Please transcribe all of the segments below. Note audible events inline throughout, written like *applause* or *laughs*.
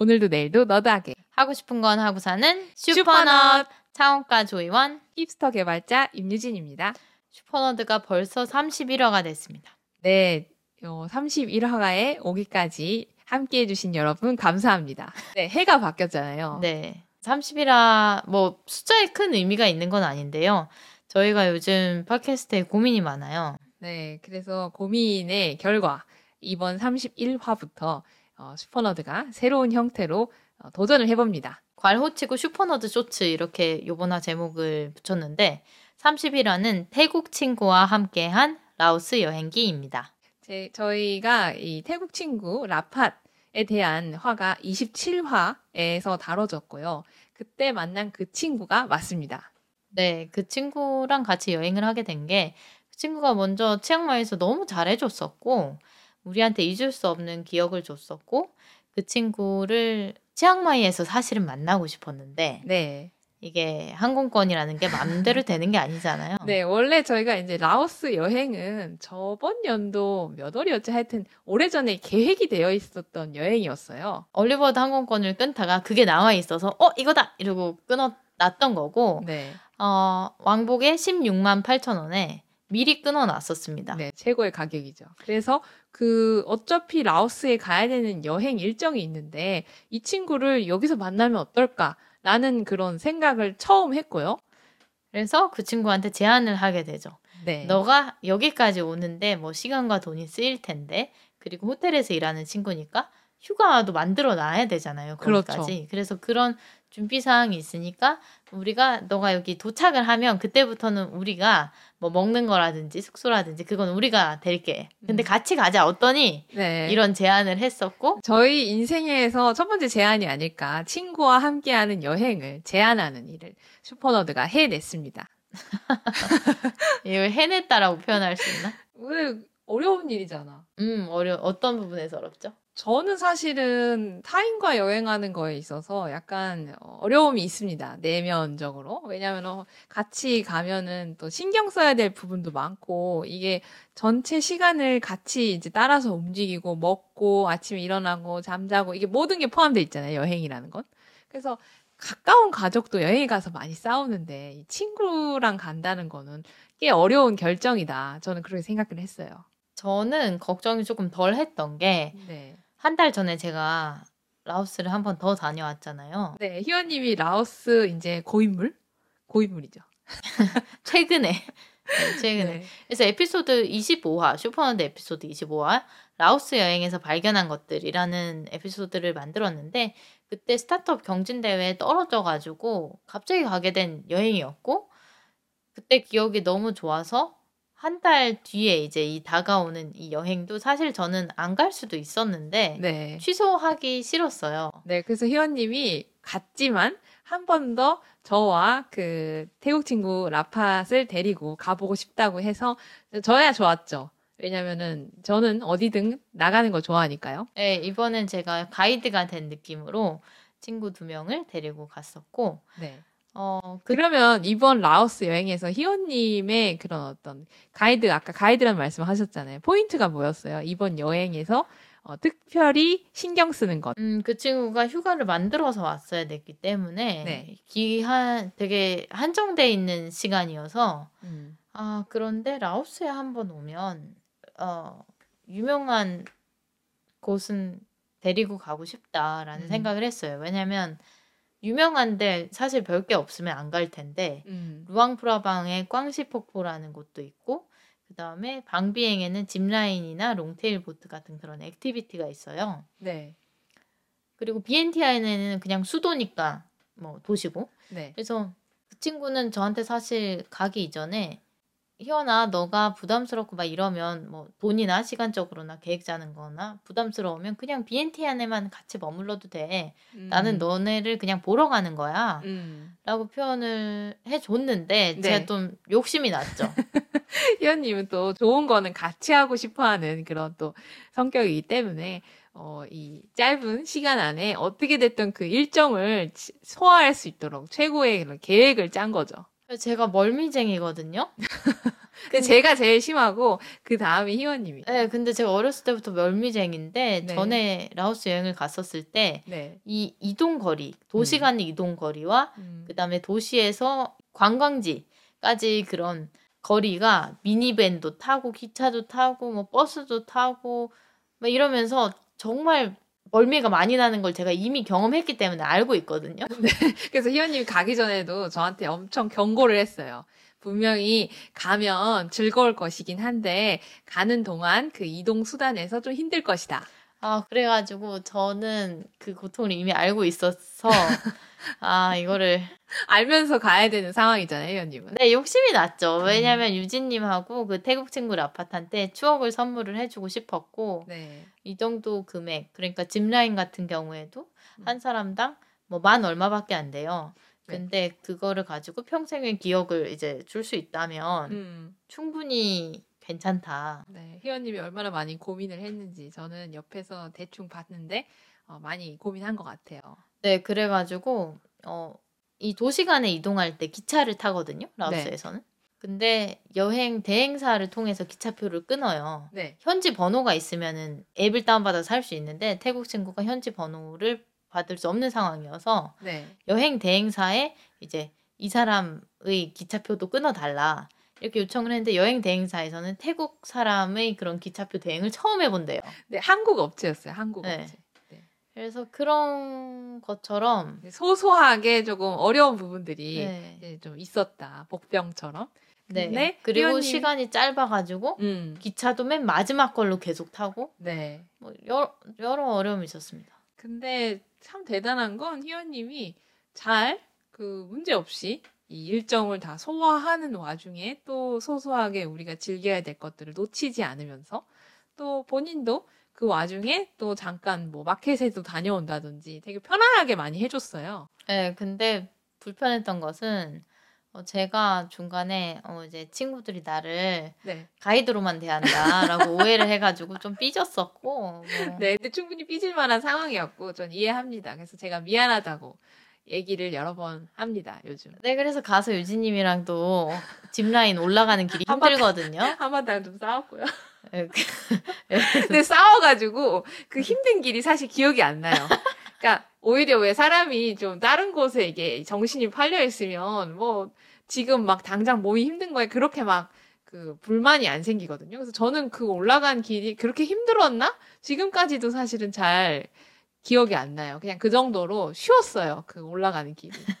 오늘도 내일도 너드하게 하고 싶은 건 하고 사는 슈퍼넛. 창원과 조이원 힙스터 개발자 임유진입니다. 슈퍼너드가 벌써 31화가 됐습니다. 네, 어, 31화에 오기까지 함께 해주신 여러분 감사합니다. 네, 해가 바뀌었잖아요. 네. 31화 뭐 숫자에 큰 의미가 있는 건 아닌데요. 저희가 요즘 팟캐스트에 고민이 많아요. 네, 그래서 고민의 결과 이번 31화부터 어, 슈퍼너드가 새로운 형태로 어, 도전을 해봅니다. 괄호치고 슈퍼너드 쇼츠 이렇게 요번화 제목을 붙였는데 31화는 태국 친구와 함께한 라오스 여행기입니다. 제, 저희가 이 태국 친구 라팟에 대한 화가 27화에서 다뤄졌고요. 그때 만난 그 친구가 맞습니다. 네, 그 친구랑 같이 여행을 하게 된 게 그 친구가 먼저 치앙마이에서 너무 잘해줬었고 우리한테 잊을 수 없는 기억을 줬었고 그 친구를 치앙마이에서 사실은 만나고 싶었는데 네. 이게 항공권이라는 게 마음대로 되는 게 아니잖아요. *laughs* 네, 원래 저희가 이제 라오스 여행은 저번 연도 몇 월이었지? 하여튼 오래전에 계획이 되어 있었던 여행이었어요. 올리버드 항공권을 끊다가 그게 나와 있어서 어 이거다 이러고 끊어놨던 거고 네. 어, 왕복에 16만 8천 원에 미리 끊어놨었습니다. 네, 최고의 가격이죠. 그래서 그 어차피 라오스에 가야 되는 여행 일정이 있는데 이 친구를 여기서 만나면 어떨까라는 그런 생각을 처음 했고요. 그래서 그 친구한테 제안을 하게 되죠. 네. 너가 여기까지 오는데 뭐 시간과 돈이 쓰일 텐데 그리고 호텔에서 일하는 친구니까 휴가도 만들어 놔야 되잖아요. 거기까지. 그렇죠. 그래서 그런 준비 사항이 있으니까 우리가 너가 여기 도착을 하면 그때부터는 우리가 뭐 먹는 거라든지 숙소라든지 그건 우리가 될게. 근데 음. 같이 가자. 어떠니? 네. 이런 제안을 했었고 저희 인생에서 첫 번째 제안이 아닐까. 친구와 함께하는 여행을 제안하는 일을 슈퍼너드가 해냈습니다. *laughs* 이걸 해냈다라고 표현할 수 있나? 왜 어려운 일이잖아. 음 어려 어떤 부분에서 어렵죠? 저는 사실은 타인과 여행하는 거에 있어서 약간 어려움이 있습니다. 내면적으로. 왜냐하면 어, 같이 가면은 또 신경 써야 될 부분도 많고 이게 전체 시간을 같이 이제 따라서 움직이고 먹고 아침에 일어나고 잠자고 이게 모든 게 포함되어 있잖아요. 여행이라는 건. 그래서 가까운 가족도 여행에 가서 많이 싸우는데 이 친구랑 간다는 거는 꽤 어려운 결정이다. 저는 그렇게 생각을 했어요. 저는 걱정이 조금 덜 했던 게 네. 한 달 전에 제가 라오스를 한 번 더 다녀왔잖아요. 네, 희원님이 라오스 이제 고인물? 고인물이죠. *laughs* 최근에. 네, 최근에. 네. 그래서 에피소드 25화, 슈퍼너드 에피소드 25화, 라오스 여행에서 발견한 것들이라는 에피소드를 만들었는데, 그때 스타트업 경진대회에 떨어져가지고, 갑자기 가게 된 여행이었고, 그때 기억이 너무 좋아서, 한 달 뒤에 이제 이 다가오는 이 여행도 사실 저는 안 갈 수도 있었는데, 네. 취소하기 싫었어요. 네, 그래서 희원님이 갔지만 한 번 더 저와 그 태국 친구 라팟을 데리고 가보고 싶다고 해서 저야 좋았죠. 왜냐면은 저는 어디든 나가는 거 좋아하니까요. 네, 이번엔 제가 가이드가 된 느낌으로 친구 두 명을 데리고 갔었고, 네. 어, 그, 그러면 이번 라오스 여행에서 희원님의 그런 어떤 가이드, 아까 가이드란 말씀 하셨잖아요. 포인트가 뭐였어요? 이번 여행에서 어, 특별히 신경 쓰는 것. 음, 그 친구가 휴가를 만들어서 왔어야 됐기 때문에, 네. 기한, 되게 한정돼 있는 시간이어서, 음. 아, 그런데 라오스에 한번 오면, 어, 유명한 곳은 데리고 가고 싶다라는 음. 생각을 했어요. 왜냐면, 유명한데 사실 별 게 없으면 안 갈 텐데, 음. 루앙프라방에 꽝시 폭포라는 곳도 있고 그 다음에 방비엥에는 zipline이나 longtail boat 같은 그런 activity가 있어요. 네. 그리고 비엔티안에는 그냥 수도니까 뭐 도시고 네. 그래서 그 친구는 저한테 사실 가기 이전에 희원아 너가 부담스럽고 막 이러면 뭐 돈이나 시간적으로나 계획 짜는 거나 부담스러우면 그냥 비엔티안에만 같이 머물러도 돼. 나는 음. 너네를 그냥 보러 가는 거야. 음. 라고 표현을 해줬는데 네. 제가 좀 욕심이 났죠. *laughs* 희연님은 또 좋은 거는 같이 하고 싶어 하는 그런 또 성격이기 때문에, 어, 이 짧은 시간 안에 어떻게 됐든 그 일정을 치- 소화할 수 있도록 최고의 그런 계획을 짠 거죠. 제가 멀미쟁이거든요. *laughs* 근데 제가 제일 심하고 그 다음이 희원님이. 네, 근데 제가 어렸을 때부터 멀미쟁인데 네. 전에 라오스 여행을 갔었을 때이 네. 이동 거리, 도시 간 이동 거리와 음. 그다음에 도시에서 관광지까지 그런 거리가 미니밴도 타고 기차도 타고 뭐 버스도 타고 막 이러면서 정말 멀미가 많이 나는 걸 제가 이미 경험했기 때문에 알고 있거든요. *laughs* 그래서 희원님이 가기 전에도 저한테 엄청 경고를 했어요. 분명히 가면 즐거울 것이긴 한데 가는 동안 그 이동 수단에서 좀 힘들 것이다. 아, 그래가지고 저는 그 고통을 이미 알고 있어서 *laughs* 아, 이거를 알면서 가야 되는 상황이잖아요, 희원님은. 네, 욕심이 났죠. 왜냐면 유진님하고 그 태국 친구를 아파트한테 추억을 선물을 해주고 싶었고 네. 이 정도 금액 그러니까 짚라인 같은 경우에도 음. 한 사람당 뭐 만 얼마밖에 안 돼요. 네. 근데 그거를 가지고 평생의 기억을 이제 줄 수 있다면 음. 충분히 괜찮다. 네. 희원님이 얼마나 많이 고민을 했는지 저는 옆에서 대충 봤는데 어, 많이 고민한 것 같아요. 네, 그래가지고 어, 이 도시 간에 이동할 때 기차를 타거든요. 네. 라오스에서는. 근데 여행 대행사를 통해서 기차표를 끊어요. 네. 현지 번호가 있으면은 앱을 다운받아서 살수 있는데 태국 친구가 현지 번호를 받을 수 없는 상황이어서 네. 여행 대행사에 이제 이 사람의 기차표도 끊어달라 이렇게 요청을 했는데 여행 대행사에서는 태국 사람의 그런 기차표 대행을 처음 해본대요. 네, 한국 업체였어요. 한국 네. 업체. 그래서 그런 것처럼 네, 소소하게 조금 어려운 부분들이 네. 좀 있었다. 복병처럼. 네. 근데 그리고 희원님- 시간이 짧아가지고 음. 기차도 맨 마지막 걸로 계속 타고 네. 뭐 여러, 여러 어려움이 있었습니다. 근데 참 대단한 건 희원님이 잘 그 문제 없이 이 일정을 다 소화하는 와중에 또 소소하게 우리가 즐겨야 될 것들을 놓치지 않으면서 또 본인도 그 와중에 또 잠깐 뭐 마켓에도 다녀온다든지 되게 편안하게 많이 해줬어요. 네, 근데 불편했던 것은 어, 제가 중간에 어, 이제 친구들이 나를 네. 가이드로만 대한다라고 오해를 해가지고 좀 삐졌었고 뭐. 네, 근데 충분히 삐질 만한 상황이었고 전 이해합니다. 그래서 제가 미안하다고 얘기를 여러 번 합니다. 요즘. 네, 그래서 가서 유진님이랑도 짚라인 올라가는 길이. 힘들거든요. *laughs* 한바탕 좀 싸웠고요. 네, 그- *laughs* 근데 싸워가지고 그 힘든 길이 사실 기억이 안 나요. 그러니까 오히려 왜 사람이 좀 다른 곳에 이게 정신이 팔려 있으면 뭐 지금 막 당장 몸이 힘든 거에 그렇게 막 그 불만이 안 생기거든요. 그래서 저는 그 올라간 길이 그렇게 힘들었나? 지금까지도 사실은 잘 기억이 안 나요. 그냥 그 정도로 쉬웠어요. 그 올라가는 길이. *laughs*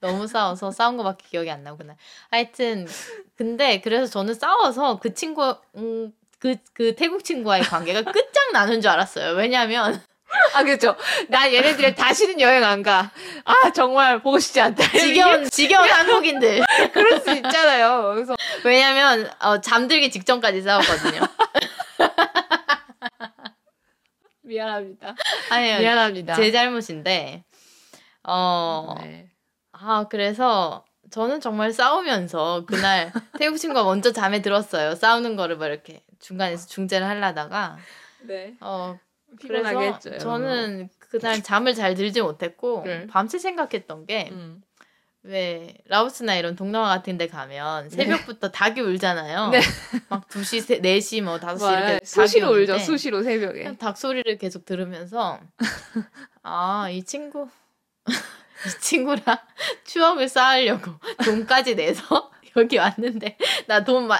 너무 싸워서 싸운 거밖에 기억이 안 나구나. 하여튼 근데 그래서 저는 싸워서 그 친구 음, 그, 그 태국 친구와의 관계가 끝장나는 줄 알았어요. 왜냐면 *laughs* 아, 그렇죠. 나 얘네들 다시는 여행 안 가. 아, 정말 보고 싶지 않다. *laughs* 지겨운 지겨운 *laughs* 한국인들. 그럴 수 있잖아요. 그래서 왜냐면 어, 잠들기 직전까지 싸웠거든요. 미안합니다. 아니 미안합니다. 제 잘못인데 어 네. 아, 그래서 저는 정말 싸우면서 그날 태국 친구가 먼저 잠에 들었어요. 싸우는 거를 막 이렇게 중간에서 중재를 하려다가 네. 어 그래서 했죠. 저는 그날 잠을 잘 들지 못했고 네. 밤새 생각했던 게왜 음. 라오스나 이런 동남아 같은 데 가면 새벽부터 닭이 울잖아요. 네. 막 2시, 세- 4시 뭐 5시 뭐, 이렇게 수시로 울죠. 수시로 새벽에. 닭 소리를 계속 들으면서 아, 이 친구 *laughs* 이 친구랑 *laughs* 추억을 쌓으려고 돈까지 내서 *laughs* 여기 왔는데 나 돈 많,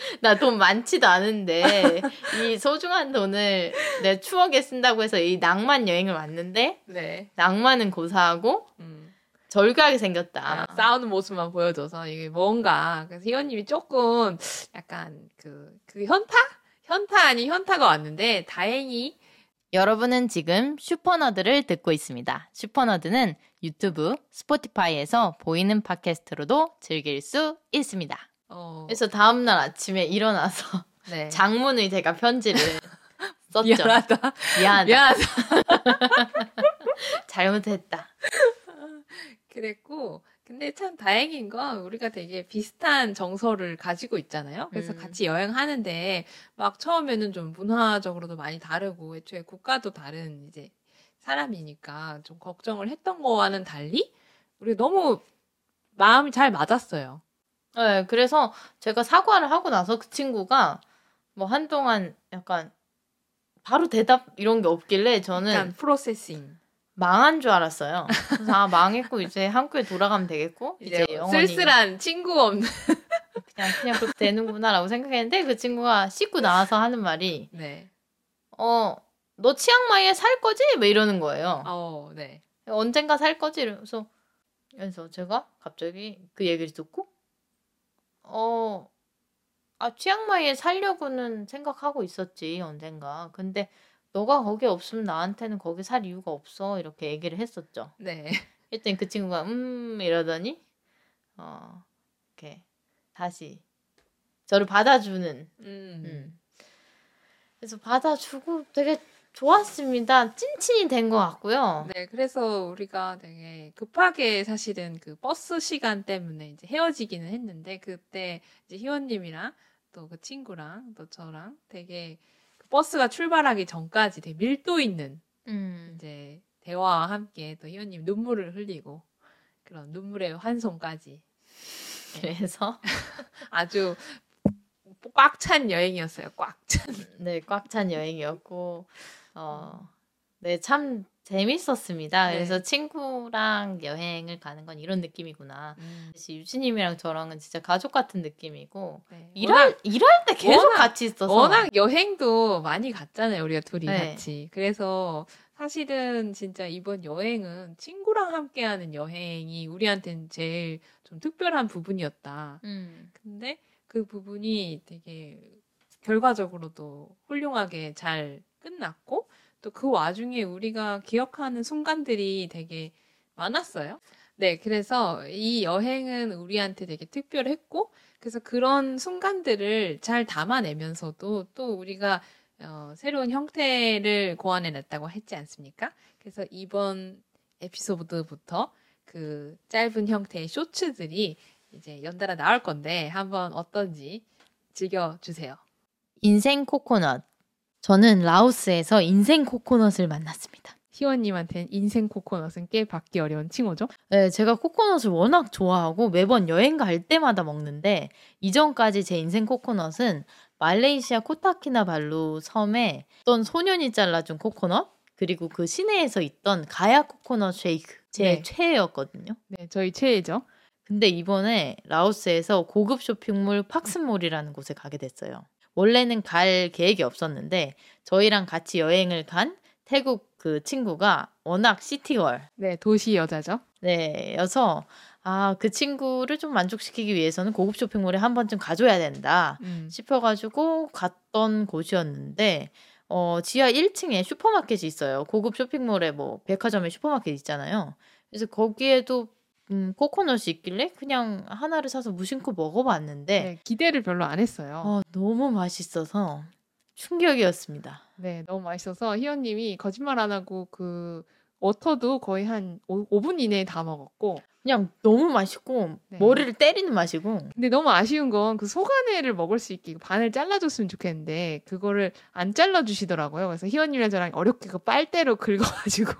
*laughs* 나 돈 많지도 않은데 이 소중한 돈을 내 추억에 쓴다고 해서 이 낭만 여행을 왔는데 네. 낭만은 고사하고 음. 절교하게 생겼다. 아, 싸우는 모습만 보여줘서 이게 뭔가 그래서 희원님이 조금 약간 그, 그 현타? 현타 아닌 현타가 왔는데 다행히 여러분은 지금 슈퍼너드를 듣고 있습니다. 슈퍼너드는 유튜브, 스포티파이에서 보이는 팟캐스트로도 즐길 수 있습니다. 어, 그래서 다음 날 아침에 일어나서 *laughs* 네. 장문의 제가 편지를 *laughs* 썼죠. 미안하다. 미안하다. 미안하다. *laughs* 잘못했다. 그랬고 근데 참 다행인 건 우리가 되게 비슷한 정서를 가지고 있잖아요. 그래서 음. 같이 여행하는데 막 처음에는 좀 문화적으로도 많이 다르고 애초에 국가도 다른 이제 사람이니까 좀 걱정을 했던 거와는 달리 우리 너무 마음이 잘 맞았어요. 네, 그래서 제가 사과를 하고 나서 그 친구가 뭐 한동안 약간 바로 대답 이런 게 없길래 저는 프로세싱. 망한 줄 알았어요. 그래서 아 망했고 이제 한국에 돌아가면 되겠고 이제 이제 영원히 쓸쓸한 친구 없는. 그냥 그냥 그렇게 되는구나라고 생각했는데 그 친구가 씻고 나와서 하는 말이 네. 어너 치앙마이에 살 거지? 뭐 이러는 거예요. 어, 네. 언젠가 살 거지? 이러면서 그래서 제가 갑자기 그 얘기를 듣고 어, 아, 치앙마이에 살려고는 생각하고 있었지, 언젠가. 근데 너가 거기 없으면 나한테는 거기 살 이유가 없어. 이렇게 얘기를 했었죠. 네. 했더니 그 친구가 음 이러더니 어, 이렇게 다시 저를 받아주는 음. 음. 그래서 받아주고 되게 좋았습니다. 찐친이 된 것 같고요. 네, 그래서 우리가 되게 급하게 사실은 그 버스 시간 때문에 이제 헤어지기는 했는데 그때 이제 희원님이랑 또 그 친구랑 또 저랑 되게 그 버스가 출발하기 전까지 되게 밀도 있는 음. 이제 대화와 함께 또 희원님 눈물을 흘리고 그런 눈물의 환송까지 그래서 *laughs* 아주 꽉 찬 여행이었어요. 꽉 찬. 네, 꽉 찬 여행이었고, 어, 네, 참 재밌었습니다. 네. 그래서 친구랑 여행을 가는 건 이런 느낌이구나. 사실 유진님이랑 저랑은 진짜 가족 같은 느낌이고, 네. 일할, 일할 때 계속 워낙- 같이 있어서. 워낙 여행도 많이 갔잖아요, 우리가 둘이 네. 같이. 그래서 사실은 진짜 이번 여행은 친구랑 함께하는 여행이 우리한테는 제일 좀 특별한 부분이었다. 음, 근데 그 부분이 되게 결과적으로도 훌륭하게 잘 끝났고 또 그 와중에 우리가 기억하는 순간들이 되게 많았어요. 네, 그래서 이 여행은 우리한테 되게 특별했고 그래서 그런 순간들을 잘 담아내면서도 또 우리가 어, 새로운 형태를 고안해냈다고 했지 않습니까? 그래서 이번 에피소드부터 그 짧은 형태의 쇼츠들이 이제 연달아 나올 건데 한번 어떤지 즐겨주세요. 인생 코코넛. 저는 라오스에서 인생 코코넛을 만났습니다. 희원님한테는 인생 코코넛은 꽤 받기 어려운 칭호죠? 네, 제가 코코넛을 워낙 좋아하고 매번 여행 갈 때마다 먹는데 이전까지 제 인생 코코넛은 말레이시아 코타키나발루 섬에 어떤 소년이 잘라준 코코넛 그리고 그 시내에서 있던 가야 코코넛 쉐이크 제 네. 최애였거든요. 네, 저희 최애죠. 근데 이번에 라오스에서 고급 쇼핑몰 팍슨몰이라는 곳에 가게 됐어요. 원래는 갈 계획이 없었는데 저희랑 같이 여행을 간 태국 그 친구가 워낙 city girl 네, 도시 여자죠. 네, 여서 아, 그 친구를 좀 만족시키기 위해서는 고급 쇼핑몰에 한 번쯤 가줘야 된다 음. 싶어가지고 갔던 곳이었는데 어, 지하 1층에 슈퍼마켓이 있어요. 고급 쇼핑몰에 뭐 백화점에 슈퍼마켓 있잖아요. 그래서 거기에도 음, 코코넛이 있길래 그냥 하나를 사서 무심코 먹어봤는데 네, 기대를 별로 안 했어요. 어, 너무 맛있어서 충격이었습니다. 네, 너무 맛있어서 희원님이 거짓말 안 하고 그 워터도 거의 한 5, 분 이내에 다 먹었고 그냥 너무 맛있고 네. 머리를 때리는 맛이고 근데 너무 아쉬운 건 그 소간회를 먹을 수 있게 반을 잘라줬으면 좋겠는데 그거를 안 잘라주시더라고요. 그래서 희원님이랑 저랑 어렵게 그 빨대로 *laughs* 긁어가지고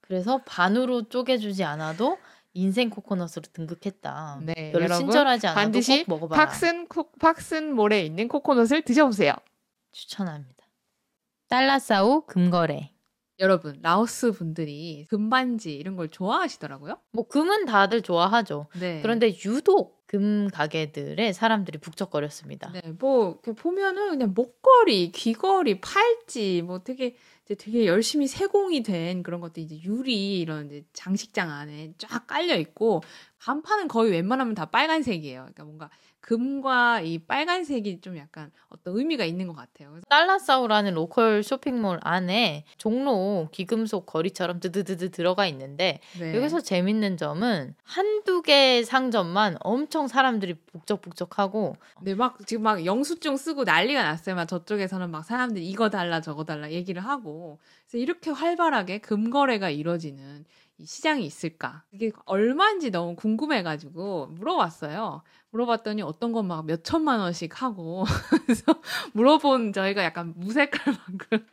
그래서 반으로 쪼개주지 않아도 인생 코코넛으로 등극했다. 네, 별로 여러분 친절하지 않아도 반드시 꼭 먹어봐라. 팍슨 코, 팍슨 몰에 있는 코코넛을 드셔보세요. 추천합니다. 달라싸우 금거래. 여러분 라오스 분들이 금반지 이런 걸 좋아하시더라고요. 뭐 금은 다들 좋아하죠. 네. 그런데 유독 금 가게들에 사람들이 북적거렸습니다. 네, 뭐 보면은 그냥 목걸이, 귀걸이, 팔찌 뭐 되게 이제 되게 열심히 세공이 된 그런 것들 이제 유리 이런 이제 장식장 안에 쫙 깔려 있고 간판은 거의 웬만하면 다 빨간색이에요. 그러니까 뭔가 금과 이 빨간색이 좀 약간 어떤 의미가 있는 것 같아요. 그래서 딸랏싸오라는 local 쇼핑몰 안에 종로 귀금속 거리처럼 드드드드 들어가 있는데 네. 여기서 재밌는 점은 한두 개 상점만 엄청 사람들이 북적북적하고 네, 막 지금 막 영수증 쓰고 난리가 났어요. 막 저쪽에서는 막 사람들이 이거 달라 저거 달라 얘기를 하고 그래서 이렇게 활발하게 금거래가 이루어지는 이 시장이 있을까? 이게 얼마인지 너무 궁금해가지고 물어봤어요. 물어봤더니 어떤 건 막 몇 천만 원씩 하고 *laughs* 그래서 물어본 저희가 약간 무색할 만큼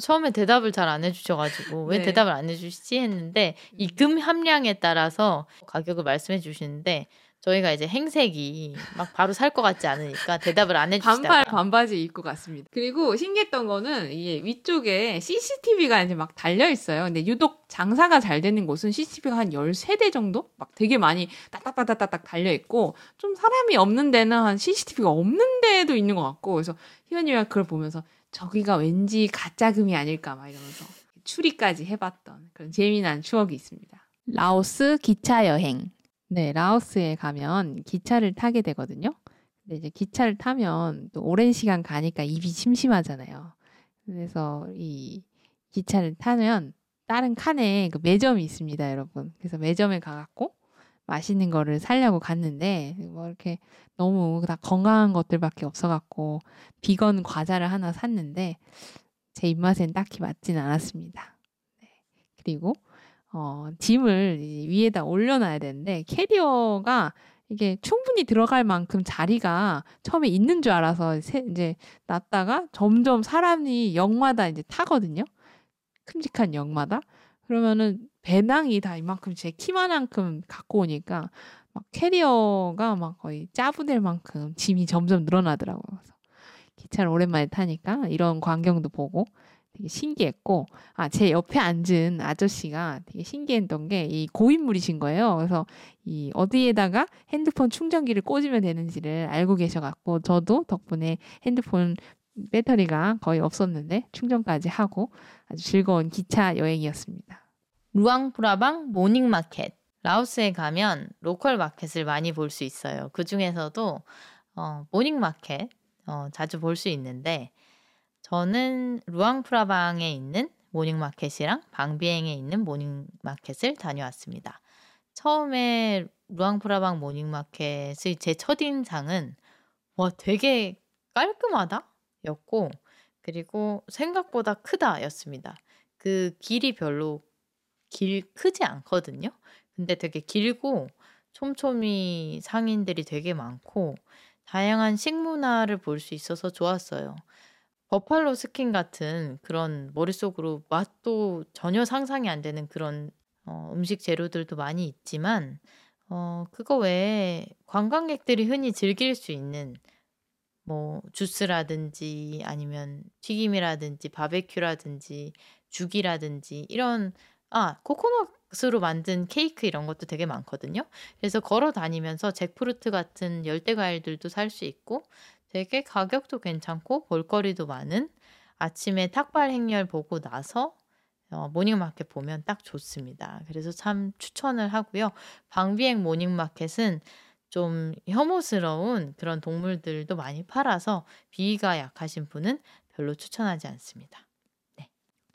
처음에 대답을 잘 안 해주셔가지고 왜 네. 대답을 안 해주시지 했는데 이금 함량에 따라서 가격을 말씀해 주시는데 저희가 이제 행색이 막 바로 살 것 같지 않으니까 대답을 안 해주시다가 반팔 반바지 입고 갔습니다. 그리고 신기했던 거는 이게 위쪽에 CCTV가 이제 막 달려 있어요. 근데 유독 장사가 잘 되는 곳은 CCTV가 한 13대 정도 막 되게 많이 따닥따닥따닥 달려 있고 좀 사람이 없는 데는 한 CCTV가 없는 데도 있는 것 같고 그래서 희원이가 그걸 보면서 저기가 왠지 가짜금이 아닐까 막 이러면서 추리까지 해봤던 그런 재미난 추억이 있습니다. 라오스 기차 여행. 네, 라오스에 가면 기차를 타게 되거든요. 근데 이제 기차를 타면 또 오랜 시간 가니까 입이 심심하잖아요. 그래서 이 기차를 타면 다른 칸에 그 매점이 있습니다, 여러분. 그래서 매점에 가갖고 맛있는 거를 사려고 갔는데 뭐 이렇게 너무 다 건강한 것들밖에 없어갖고 비건 과자를 하나 샀는데 제 입맛엔 딱히 맞진 않았습니다. 네. 그리고 어, 짐을 위에다 올려놔야 되는데 캐리어가 이게 충분히 들어갈 만큼 자리가 처음에 있는 줄 알아서 세, 이제 놨다가 점점 사람이 역마다 이제 타거든요. 큼직한 역마다. 그러면은 배낭이 다 이만큼 제 키만한큼 갖고 오니까 막 캐리어가 막 거의 짜부될 만큼 짐이 점점 늘어나더라고요. 그래서 기차를 오랜만에 타니까 이런 광경도 보고 되게 신기했고 아 제 옆에 앉은 아저씨가 되게 신기했던 게 이 고인물이신 거예요. 그래서 이 어디에다가 핸드폰 충전기를 꽂으면 되는지를 알고 계셔갖고 저도 덕분에 핸드폰 배터리가 거의 없었는데 충전까지 하고 아주 즐거운 기차 여행이었습니다. 루앙프라방 morning market. 라오스에 가면 local market을 많이 볼 수 있어요. 그 중에서도 어, morning market 어, 자주 볼 수 있는데 저는 루앙프라방에 있는 morning market이랑 방비엥에 있는 morning market을 다녀왔습니다. 처음에 루앙프라방 morning market의 제 첫인상은 와 되게 깔끔하다 였고 그리고 생각보다 크다 였습니다. 그 길이 별로 길 크지 않거든요. 근데 되게 길고 촘촘히 상인들이 되게 많고 다양한 식문화를 볼 수 있어서 좋았어요. buffalo skin 같은 그런 머릿속으로 맛도 전혀 상상이 안 되는 그런 어, 음식 재료들도 많이 있지만 어, 그거 외에 관광객들이 흔히 즐길 수 있는 뭐 주스라든지 아니면 튀김이라든지 바베큐라든지 죽이라든지 이런 아 코코넛으로 만든 케이크 이런 것도 되게 많거든요. 그래서 걸어 다니면서 jackfruit 같은 열대 과일들도 살 수 있고 되게 가격도 괜찮고 볼거리도 많은 아침에 탁발 행렬 보고 나서 어, morning market 보면 딱 좋습니다. 그래서 참 추천을 하고요. 방비엥 morning market은 좀 혐오스러운 그런 동물들도 많이 팔아서 비위가 약하신 분은 별로 추천하지 않습니다. 네.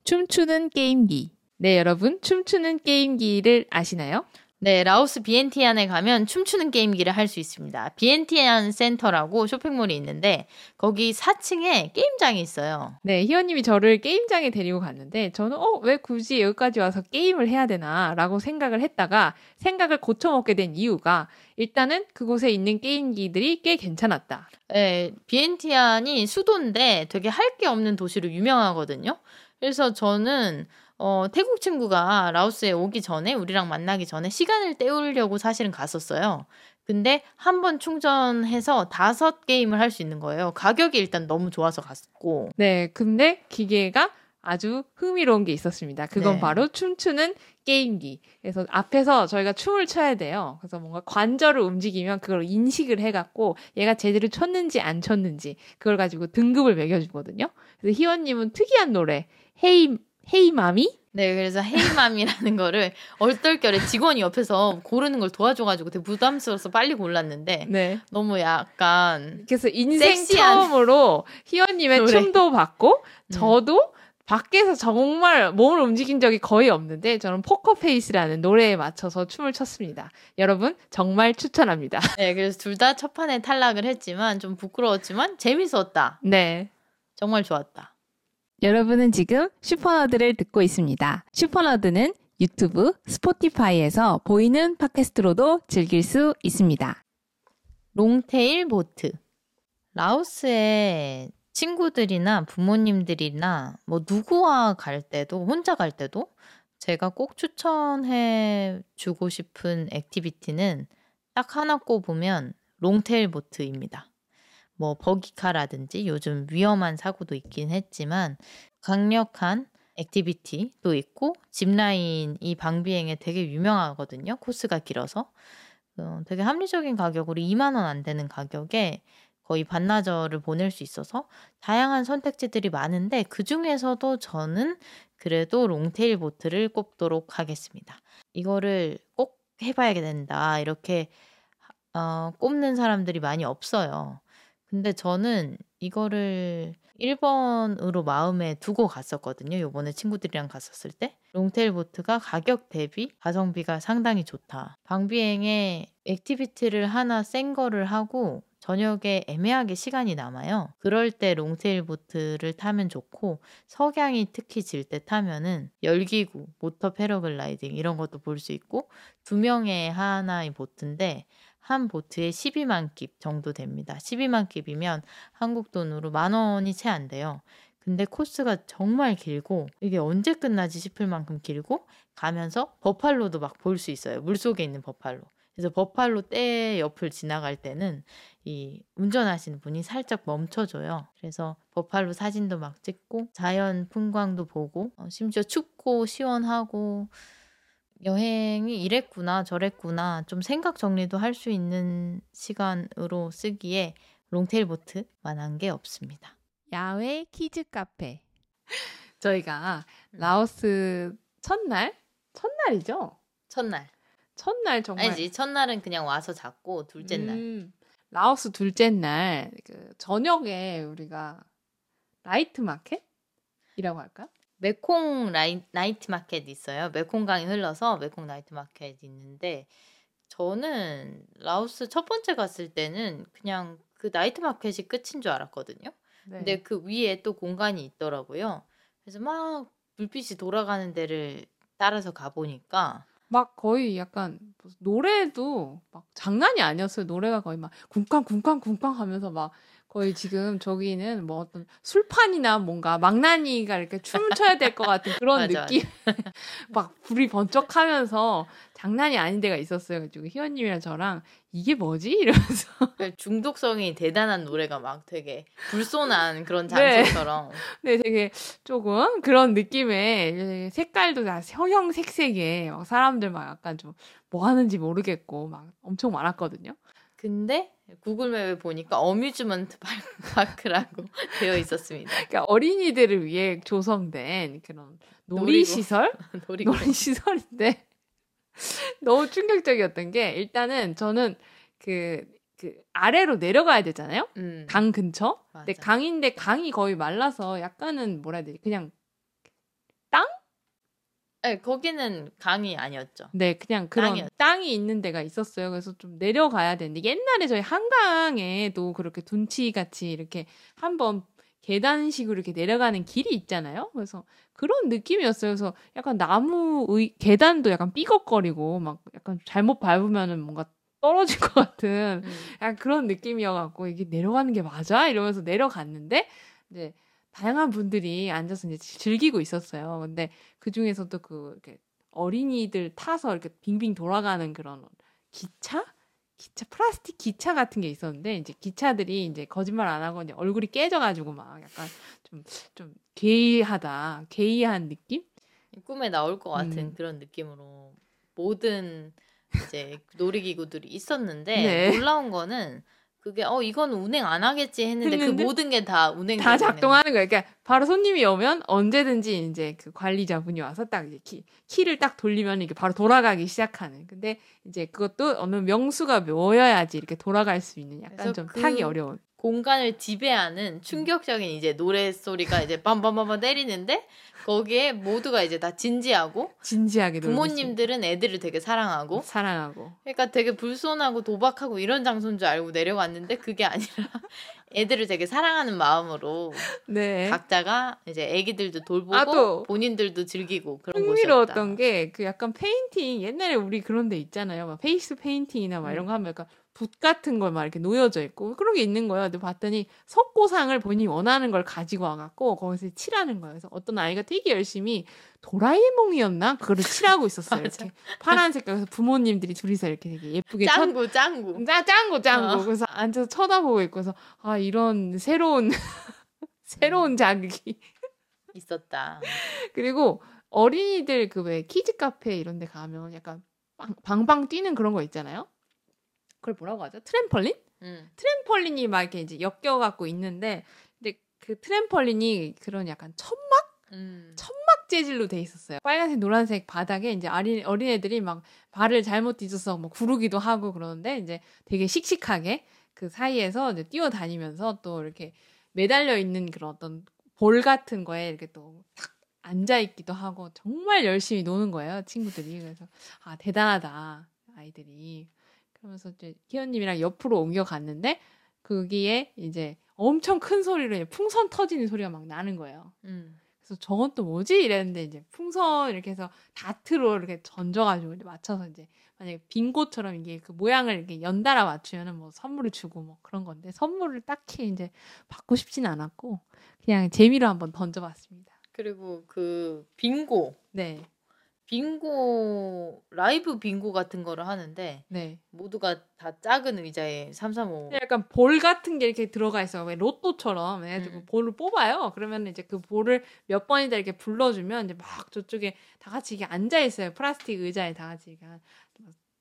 춤추는 게임기. 네, 여러분. 춤추는 게임기를 아시나요? 네, 라오스 비엔티안에 가면 춤추는 게임기를 할 수 있습니다. 비엔티안 센터라고 쇼핑몰이 있는데 거기 4층에 게임장이 있어요. 네, 희원님이 저를 게임장에 데리고 갔는데 저는 어, 왜 굳이 여기까지 와서 게임을 해야 되나라고 생각을 했다가 생각을 고쳐먹게 된 이유가 일단은 그곳에 있는 게임기들이 꽤 괜찮았다. 네, 비엔티안이 수도인데 되게 할 게 없는 도시로 유명하거든요. 그래서 저는 어, 태국 친구가 라오스에 오기 전에 우리랑 만나기 전에 시간을 때우려고 사실은 갔었어요. 근데 한 번 충전해서 다섯 게임을 할 수 있는 거예요. 가격이 일단 너무 좋아서 갔고. 네, 근데 기계가 아주 흥미로운 게 있었습니다. 그건 네. 바로 춤추는 게임기. 그래서 앞에서 저희가 춤을 춰야 돼요. 그래서 뭔가 관절을 움직이면 그걸 인식을 해갖고 얘가 제대로 췄는지 안 췄는지 그걸 가지고 등급을 매겨주거든요. 그래서 희원님은 특이한 노래 헤이 헤이마미? 네, 그래서 헤이맘이라는 *laughs* 거를 얼떨결에 직원이 옆에서 고르는 걸 도와줘가지고 되게 부담스러워서 빨리 골랐는데 네. 너무 약간 그래서 인생 섹시한 처음으로 희원님의 노래. 춤도 봤고 음. 저도 밖에서 정말 몸을 움직인 적이 거의 없는데 저는 포커페이스라는 노래에 맞춰서 춤을 췄습니다. 여러분 정말 추천합니다. *laughs* 네, 그래서 둘 다 첫 판에 탈락을 했지만 좀 부끄러웠지만 재밌었다. 네, 정말 좋았다. 여러분은 지금 슈퍼너드를 듣고 있습니다. 슈퍼너드는 유튜브, 스포티파이에서 보이는 팟캐스트로도 즐길 수 있습니다. longtail boat. 라오스에 친구들이나 부모님들이나 뭐 누구와 갈 때도 혼자 갈 때도 제가 꼭 추천해 주고 싶은 activity는 딱 하나 꼽으면 longtail boat입니다. 뭐 buggy car라든지 요즘 위험한 사고도 있긴 했지만 강력한 activity도 있고 zipline이 방비엥에 되게 유명하거든요. 코스가 길어서 어, 되게 합리적인 가격으로 2만 원 안 되는 가격에 거의 반나절을 보낼 수 있어서 다양한 선택지들이 많은데 그 중에서도 저는 그래도 long-tail boat를 꼽도록 하겠습니다. 이거를 꼭 해봐야 된다 이렇게 어, 꼽는 사람들이 많이 없어요. 근데 저는 이거를 1번으로 마음에 두고 갔었거든요. 요번에 친구들이랑 갔었을 때. long-tail boat가 가격 대비 가성비가 상당히 좋다. 방비엥에 액티비티를 하나 센 거를 하고 저녁에 애매하게 시간이 남아요. 그럴 때 long-tail boat를 타면 좋고 석양이 특히 질 때 타면은 열기구, 모터 패러글라이딩 이런 것도 볼 수 있고 두 명의 하나의 보트인데 한 보트에 12만 깁 정도 됩니다. 12만 깁이면 한국 돈으로 만 원이 채 안 돼요. 근데 코스가 정말 길고 이게 언제 끝나지 싶을 만큼 길고 가면서 버팔로도 막 볼 수 있어요. 물속에 있는 버팔로. 그래서 버팔로 떼 옆을 지나갈 때는 이 운전하시는 분이 살짝 멈춰줘요. 그래서 버팔로 사진도 막 찍고 자연 풍광도 보고 어, 심지어 춥고 시원하고 여행이 이랬구나 저랬구나 좀 생각 정리도 할 수 있는 시간으로 쓰기에 long-tail boat만한 게 없습니다. 야외 키즈 카페. *laughs* 저희가 라오스 첫날 첫날이죠. 첫날. 첫날 정말 아니지 첫날은 그냥 와서 잤고 둘째 날. 음, 라오스 둘째 날 그 저녁에 우리가 night market이라고 할까? 메콩 라이, night market 있어요. 메콩강이 흘러서 메콩 night market 있는데 저는 라오스 첫 번째 갔을 때는 그냥 그 night market이 끝인 줄 알았거든요. 네. 근데 그 위에 또 공간이 있더라고요. 그래서 막 불빛이 돌아가는 데를 따라서 가보니까 막 거의 약간 노래도 막 장난이 아니었어요. 노래가 거의 막 쿵쾅 쿵쾅 쿵쾅 하면서 막 거의 지금 저기는 뭐 어떤 술판이나 뭔가 망나니가 이렇게 춤을 춰야 될 것 같은 그런 맞아, 느낌. *laughs* 막 불이 번쩍하면서 장난이 아닌 데가 있었어요. 그래가지고 희원님이랑 저랑 이게 뭐지? 이러면서 *laughs* 그 중독성이 대단한 노래가 막 되게 불손한 그런 네. 장소처럼 네, 되게 조금 그런 느낌의 색깔도 다 형형색색에 막 사람들 막 약간 좀 뭐 하는지 모르겠고 막 엄청 많았거든요. 근데 구글맵에 보니까 어뮤즈먼트 *laughs* 파크라고 *laughs* 되어 있었습니다. 그러니까 어린이들을 위해 조성된 그런 놀이시설? *laughs* 놀이시설인데 너무 충격적이었던 게 일단은 저는 그, 그 아래로 내려가야 되잖아요. 음, 강 근처. 근데 맞아. 강인데 강이 거의 말라서 약간은 뭐라 해야 되지? 그냥 네, 거기는 강이 아니었죠. 네, 그냥 그런 땅이었죠. 땅이 있는 데가 있었어요. 그래서 좀 내려가야 되는데 옛날에 저희 한강에도 그렇게 둔치 같이 이렇게 한번 계단식으로 이렇게 내려가는 길이 있잖아요. 그래서 그런 느낌이었어요. 그래서 약간 나무 의, 계단도 약간 삐걱거리고 막 약간 잘못 밟으면은 뭔가 떨어질 것 같은 음. 약간 그런 느낌이어갖고 이게 내려가는 게 맞아? 이러면서 내려갔는데 이제 다양한 분들이 앉아서 이제 즐기고 있었어요. 근데 그 중에서도 그 이렇게 어린이들 타서 이렇게 빙빙 돌아가는 그런 기차? 기차 플라스틱 기차 같은 게 있었는데 이제 기차들이 이제 거짓말 안 하고 이제 얼굴이 깨져가지고 막 약간 좀좀 게이하다 게이한 느낌? 꿈에 나올 것 같은 음. 그런 느낌으로 모든 이제 놀이기구들이 있었는데 네. 놀라운 거는 그게 어 이건 운행 안 하겠지 했는데, 했는데 그 모든 게 다 운행 다 작동하는 거예요. 그러니까 바로 손님이 오면 언제든지 이제 그 관리자분이 와서 딱 이제 키, 키를 딱 돌리면 이게 바로 돌아가기 시작하는. 근데 이제 그것도 어느 명수가 모여야지 이렇게 돌아갈 수 있는 약간 좀 그 타기 어려운. 공간을 지배하는 충격적인 이제 노래 소리가 이제 빰빰빰빰 때리는데 거기에 모두가 이제 다 진지하고 진지하게 부모님들은 애들을 되게. 사랑하고 사랑하고 그러니까 되게 불손하고 도박하고 이런 장소인 줄 알고 내려갔는데 그게 아니라 *laughs* 애들을 되게 사랑하는 마음으로 네. 각자가 이제 애기들도 돌보고 아, 또 본인들도 즐기고 그런 흥미로웠던 곳이었다. 게그 약간 페인팅 옛날에 우리 그런 데 있잖아요. 막 페이스 페인팅이나 막 이런 음. 거 하면 약간 붓 같은 걸 막 이렇게 놓여져 있고 그런 게 있는 거예요. 근데 봤더니 석고상을 본인이 원하는 걸 가지고 와갖고 거기서 칠하는 거예요. 그래서 어떤 아이가 되게 열심히 도라에몽이었나 그거를 칠하고 있었어요. *laughs* 이렇게 파란색 그래서 부모님들이 둘이서 이렇게 되게 예쁘게 짱구 짱구 짜, 짱구 짱구 어. 그래서 앉아서 쳐다보고 있고서 아 이런 새로운 *laughs* 새로운 자극이 있었다. 그리고 어린이들 그 왜 키즈 카페 이런 데 가면 약간 빵, 방방 뛰는 그런 거 있잖아요. 그걸 뭐라고 하죠? 트램펄린? 음. 트램펄린이 막 이렇게 이제 엮여갖고 있는데 근데 그 트램펄린이 그런 약간 천막 음. 천막 재질로 돼 있었어요. 빨간색, 노란색 바닥에 이제 어린 어린애들이 막 발을 잘못 뒤져서 뭐 구르기도 하고 그러는데 이제 되게 씩씩하게 그 사이에서 이제 뛰어다니면서 또 이렇게 매달려 있는 그런 어떤 볼 같은 거에 이렇게 또탁 앉아 있기도 하고 정말 열심히 노는 거예요 친구들이 그래서 아 대단하다 아이들이 그러면서 이제 희연님이랑 옆으로 옮겨 갔는데 거기에 이제 엄청 큰 소리로 풍선 터지는 소리가 막 나는 거예요. 음. 그래서 저건 또 뭐지 이랬는데 이제 풍선 이렇게 해서 다트로 이렇게 던져가지고 이제 맞춰서 이제 만약에 빙고처럼 이게 그 모양을 이렇게 연달아 맞추면은 뭐 선물을 주고 뭐 그런 건데 선물을 딱히 이제 받고 싶진 않았고 그냥 재미로 한번 던져봤습니다. 그리고 그 빙고 네, 빙고 라이브 빙고 같은 거를 하는데 네. 모두가 다 작은 의자에 335 약간 볼 같은 게 이렇게 들어가 있어요. 왜 로또처럼 해가지고 음. 볼을 뽑아요. 그러면 이제 그 볼을 몇 번이다 이렇게 불러주면 이제 막 저쪽에 다 같이 이게 앉아 있어요. 플라스틱 의자에 다 같이 이렇게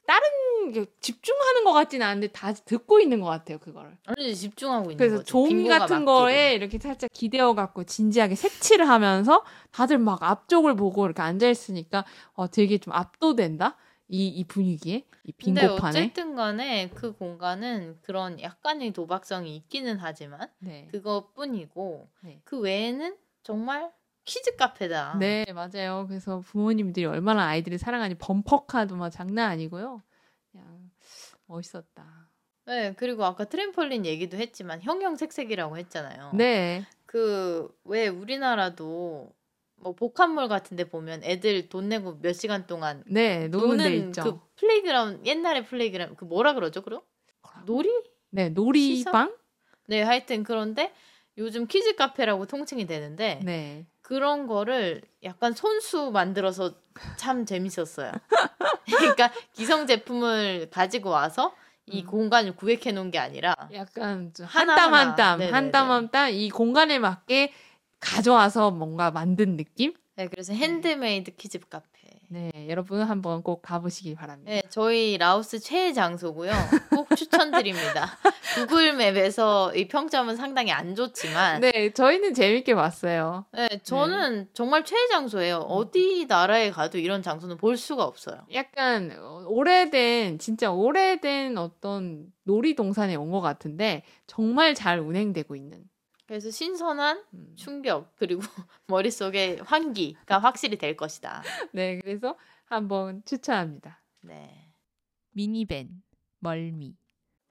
다른 게 집중하는 것 같지는 않은데 다 듣고 있는 것 같아요. 그거를. 완전히 집중하고 있는 그래서 거죠. 종이 같은. 거에 이렇게 살짝 기대어 갖고 진지하게 색칠을 하면서 다들 막 앞쪽을 보고 이렇게 앉아 있으니까 어 되게 좀 압도된다. 이, 이 분위기에 이 근데 빙고판에. 어쨌든 간에 그 공간은 그런 약간의 도박성이 있기는 하지만 네. 그것뿐이고 네. 그 외에는 정말 키즈 카페다. 네, 맞아요. 그래서 부모님들이 얼마나 아이들을 사랑하니 범퍼카도 막 장난 아니고요. 그냥 멋있었다. 네, 그리고 아까 트램펄린 얘기도 했지만 형형색색이라고 했잖아요. 네, 그 왜 우리나라도 뭐 복합몰 같은데 보면 애들 돈 내고 몇 시간 동안 네, 노는 데 노는 있죠. 그 playground 옛날에 playground 그 뭐라 그러죠, 그럼? 놀이? 네, 놀이방? 네, 하여튼 그런데 요즘 키즈 카페라고 통칭이 되는데 네. 그런 거를 약간 손수 만들어서 참 재밌었어요. *laughs* 그러니까 기성 제품을 가지고 와서 이 음. 공간을 구획해 놓은 게 아니라 약간 한 땀 한. 땀. 한 땀 한 땀 이 공간에 맞게 가져와서 뭔가 만든 느낌? 네, 그래서 핸드메이드 키즈 카페. 네, 여러분 한번 꼭 가보시길 바랍니다. 네, 저희 라오스 최애 장소고요. 꼭 추천드립니다. *laughs* 구글 맵에서 이 평점은 상당히 안 좋지만 네, 저희는 재밌게 봤어요. 네, 저는 정말 최애 장소예요. 어디 나라에 가도 이런 장소는 볼 수가 없어요. 약간 어, 오래된 진짜 오래된 어떤 놀이동산에 온 것 같은데 정말 잘 운행되고 있는. 그래서 신선한 음. 충격 그리고 *laughs* 머릿속에 환기가 확실히 될 것이다. 네, 그래서 한번 추천합니다. 네. 미니밴 멀미.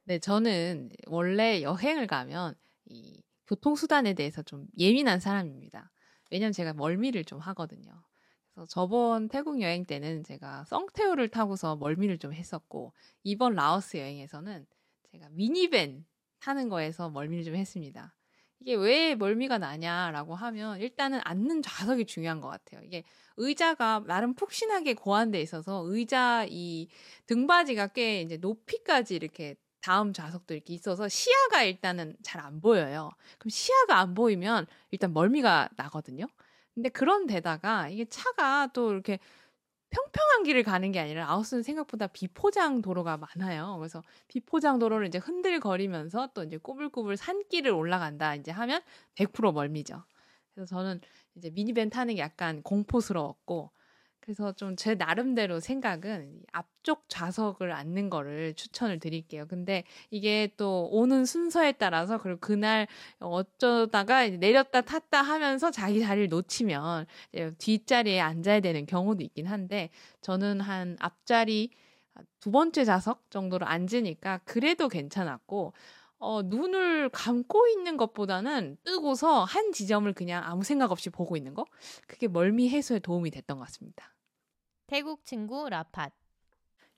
네, 저는 원래 여행을 가면 이 교통수단에 대해서 좀 예민한 사람입니다. 왜냐면 제가 멀미를 좀 하거든요. 그래서 저번 태국 여행 때는 제가 썽태우를 타고서 멀미를 좀 했었고 이번 라오스 여행에서는 제가 미니밴 타는 거에서 멀미를 좀 했습니다. 이게 왜 멀미가 나냐라고 하면 일단은 앉는 좌석이 중요한 것 같아요. 이게 의자가 나름 푹신하게 고안돼 있어서 의자 이 등받이가 꽤 이제 높이까지 이렇게 다음 좌석도 이렇게 있어서 시야가 일단은 잘 안 보여요. 그럼 시야가 안 보이면 일단 멀미가 나거든요. 근데 그런 데다가 이게 차가 또 이렇게 평평한 길을 가는 게 아니라 아웃스는 생각보다 비포장 도로가 많아요. 그래서 비포장 도로를 이제 흔들거리면서 또 이제 꼬불꼬불 산길을 올라간다 이제 하면 100% 멀미죠. 그래서 저는 이제 미니밴 타는 게 약간 공포스러웠고 그래서 좀 제 나름대로 생각은 이 앞쪽 좌석을 앉는 거를 추천을 드릴게요. 근데 이게 또 오는 순서에 따라서 그리고 그날 어쩌다가 내렸다 탔다 하면서 자기 자리를 놓치면 뒷자리에 앉아야 되는 경우도 있긴 한데 저는 한 앞자리 두 번째 좌석 정도로 앉으니까 그래도 괜찮았고 어, 눈을 감고 있는 것보다는 뜨고서 한 지점을 그냥 아무 생각 없이 보고 있는 거 그게 멀미 해소에 도움이 됐던 것 같습니다. 태국 친구 라팟.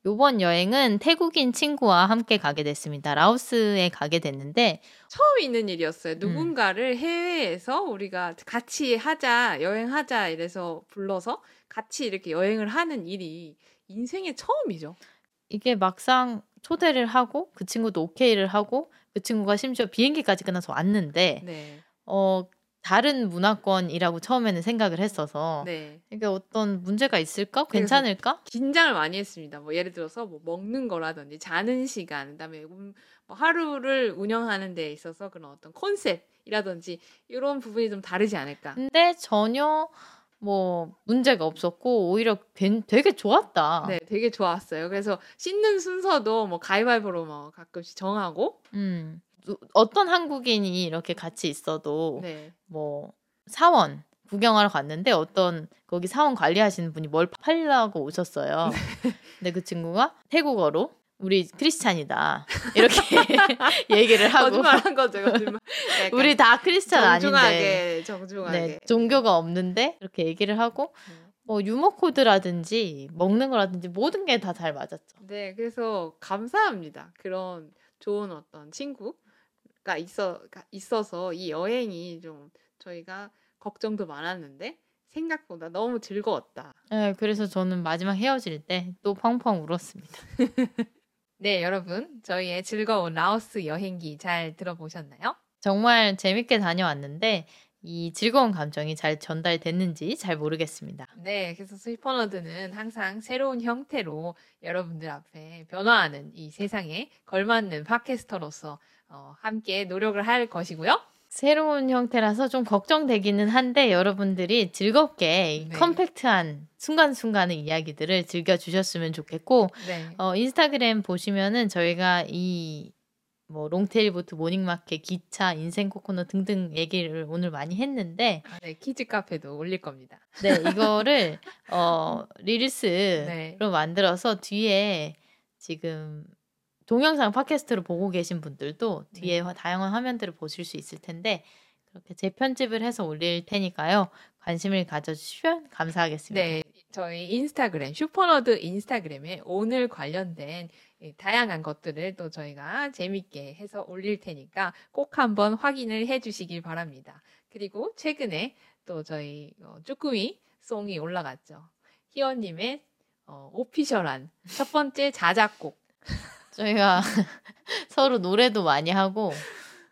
요번 여행은 태국인 친구와 함께 가게 됐습니다. 라오스에 가게 됐는데 처음 있는 일이었어요. 누군가를 해외에서 우리가 같이 하자, 여행하자 이래서 불러서 같이 이렇게 여행을 하는 일이 인생의 처음이죠. 이게 막상 초대를 하고 그 친구도 오케이를 하고 그 친구가 심지어 비행기까지 끝나서 왔는데 네. 어 다른 문화권이라고 처음에는 생각을 했어서 네. 이게 어떤 문제가 있을까? 괜찮을까? 긴장을 많이 했습니다. 뭐 예를 들어서 뭐 먹는 거라든지 자는 시간, 그다음에 음, 뭐 하루를 운영하는 데 있어서 그런 어떤 컨셉이라든지 이런 부분이 좀 다르지 않을까. 근데 전혀 뭐 문제가 없었고 오히려 괜- 되게 좋았다. 네, 되게 좋았어요. 그래서 씻는 순서도 뭐 가위바위보로 뭐 가끔씩 정하고, 음. 누- 어떤 한국인이 이렇게 같이 있어도 네, 뭐 사원 구경하러 갔는데 어떤 거기 사원 관리하시는 분이 뭘 팔려고 오셨어요. *laughs* 근데 그 친구가 태국어로 우리 크리스찬이다 이렇게 *laughs* 얘기를 하고 거짓말한 거죠, *laughs* 거짓말. 우리 다 크리스찬 아닌데 정중하게, 정중하게. 네, 종교가 없는데 이렇게 얘기를 하고 네. 뭐 유머 코드라든지 먹는 거라든지 모든 게 다 잘 맞았죠. 네, 그래서 감사합니다. 그런 좋은 어떤 친구가 있어 가- 있어서 이 여행이 좀 저희가 걱정도 많았는데 생각보다 너무 즐거웠다. 네, 그래서 저는 마지막 헤어질 때 또 펑펑 울었습니다. *laughs* 네, 여러분, 저희의 즐거운 라오스 여행기 잘 들어보셨나요? 정말 재밌게 다녀왔는데 이 즐거운 감정이 잘 전달됐는지 잘 모르겠습니다. 네, 그래서 스위퍼너드는 항상 새로운 형태로 여러분들 앞에 변화하는 이 세상에 걸맞는 팟캐스터로서 어, 함께 노력을 할 것이고요. 새로운 형태라서 좀 걱정되기는 한데 여러분들이 즐겁게 네. 컴팩트한 순간순간의 이야기들을 즐겨주셨으면 좋겠고 네, 어, 인스타그램 보시면은 저희가 이 뭐 long-tail boat morning market 기차 인생 코코넛 등등 얘기를 오늘 많이 했는데 아, 네, 키즈 카페도 올릴 겁니다. 네 *laughs* 이거를 어 릴스로 네. 만들어서 뒤에 지금 동영상 팟캐스트로 보고 계신 분들도 뒤에 네. 화- 다양한 화면들을 보실 수 있을 텐데 그렇게 재편집을 해서 올릴 테니까요 관심을 가져주시면 감사하겠습니다. 네, 저희 인스타그램 슈퍼너드 인스타그램에 오늘 관련된 이 다양한 것들을 또 저희가 재밌게 해서 올릴 테니까 꼭 한번 확인을 해 주시길 바랍니다. 그리고 최근에 또 저희 어, 쭈꾸미 송이 올라갔죠. 희원님의 어, 오피셜한 첫 번째 자작곡. 저희가 *laughs* 서로 노래도 많이 하고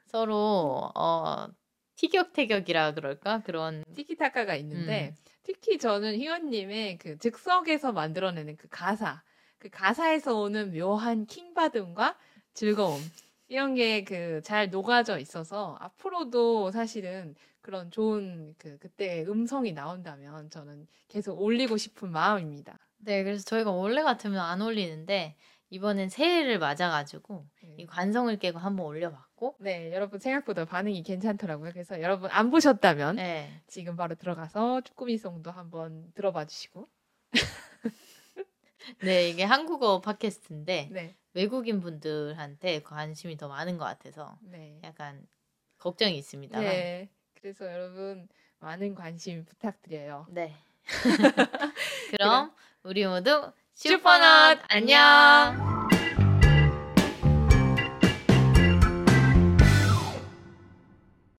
서로 어 티격태격이라 그럴까 그런 티키타카가 있는데 특히 저는 희원님의 그 즉석에서 만들어내는 그 가사, 그 가사에서 오는 묘한 킹받음과 즐거움 이런 게 그 잘 녹아져 있어서 앞으로도 사실은 그런 좋은 그 그때 음성이 나온다면 저는 계속 올리고 싶은 마음입니다. 네 그래서 저희가 원래 같으면 안 올리는데 이번엔 새해를 맞아가지고 이 관성을 깨고 한번 올려봤고 네, 여러분 생각보다 반응이 괜찮더라고요. 그래서 여러분 안 보셨다면 네 지금 바로 들어가서 쭈꾸미송도 한번 들어봐 주시고. *laughs* 네, 이게 한국어 팟캐스트인데 네, 외국인 분들한테 관심이 더 많은 것 같아서 네. 약간 걱정이 있습니다만 네. 그래서 여러분 많은 관심 부탁드려요. 네. *laughs* *laughs* 그럼 우리 모두 슈퍼넛 안녕.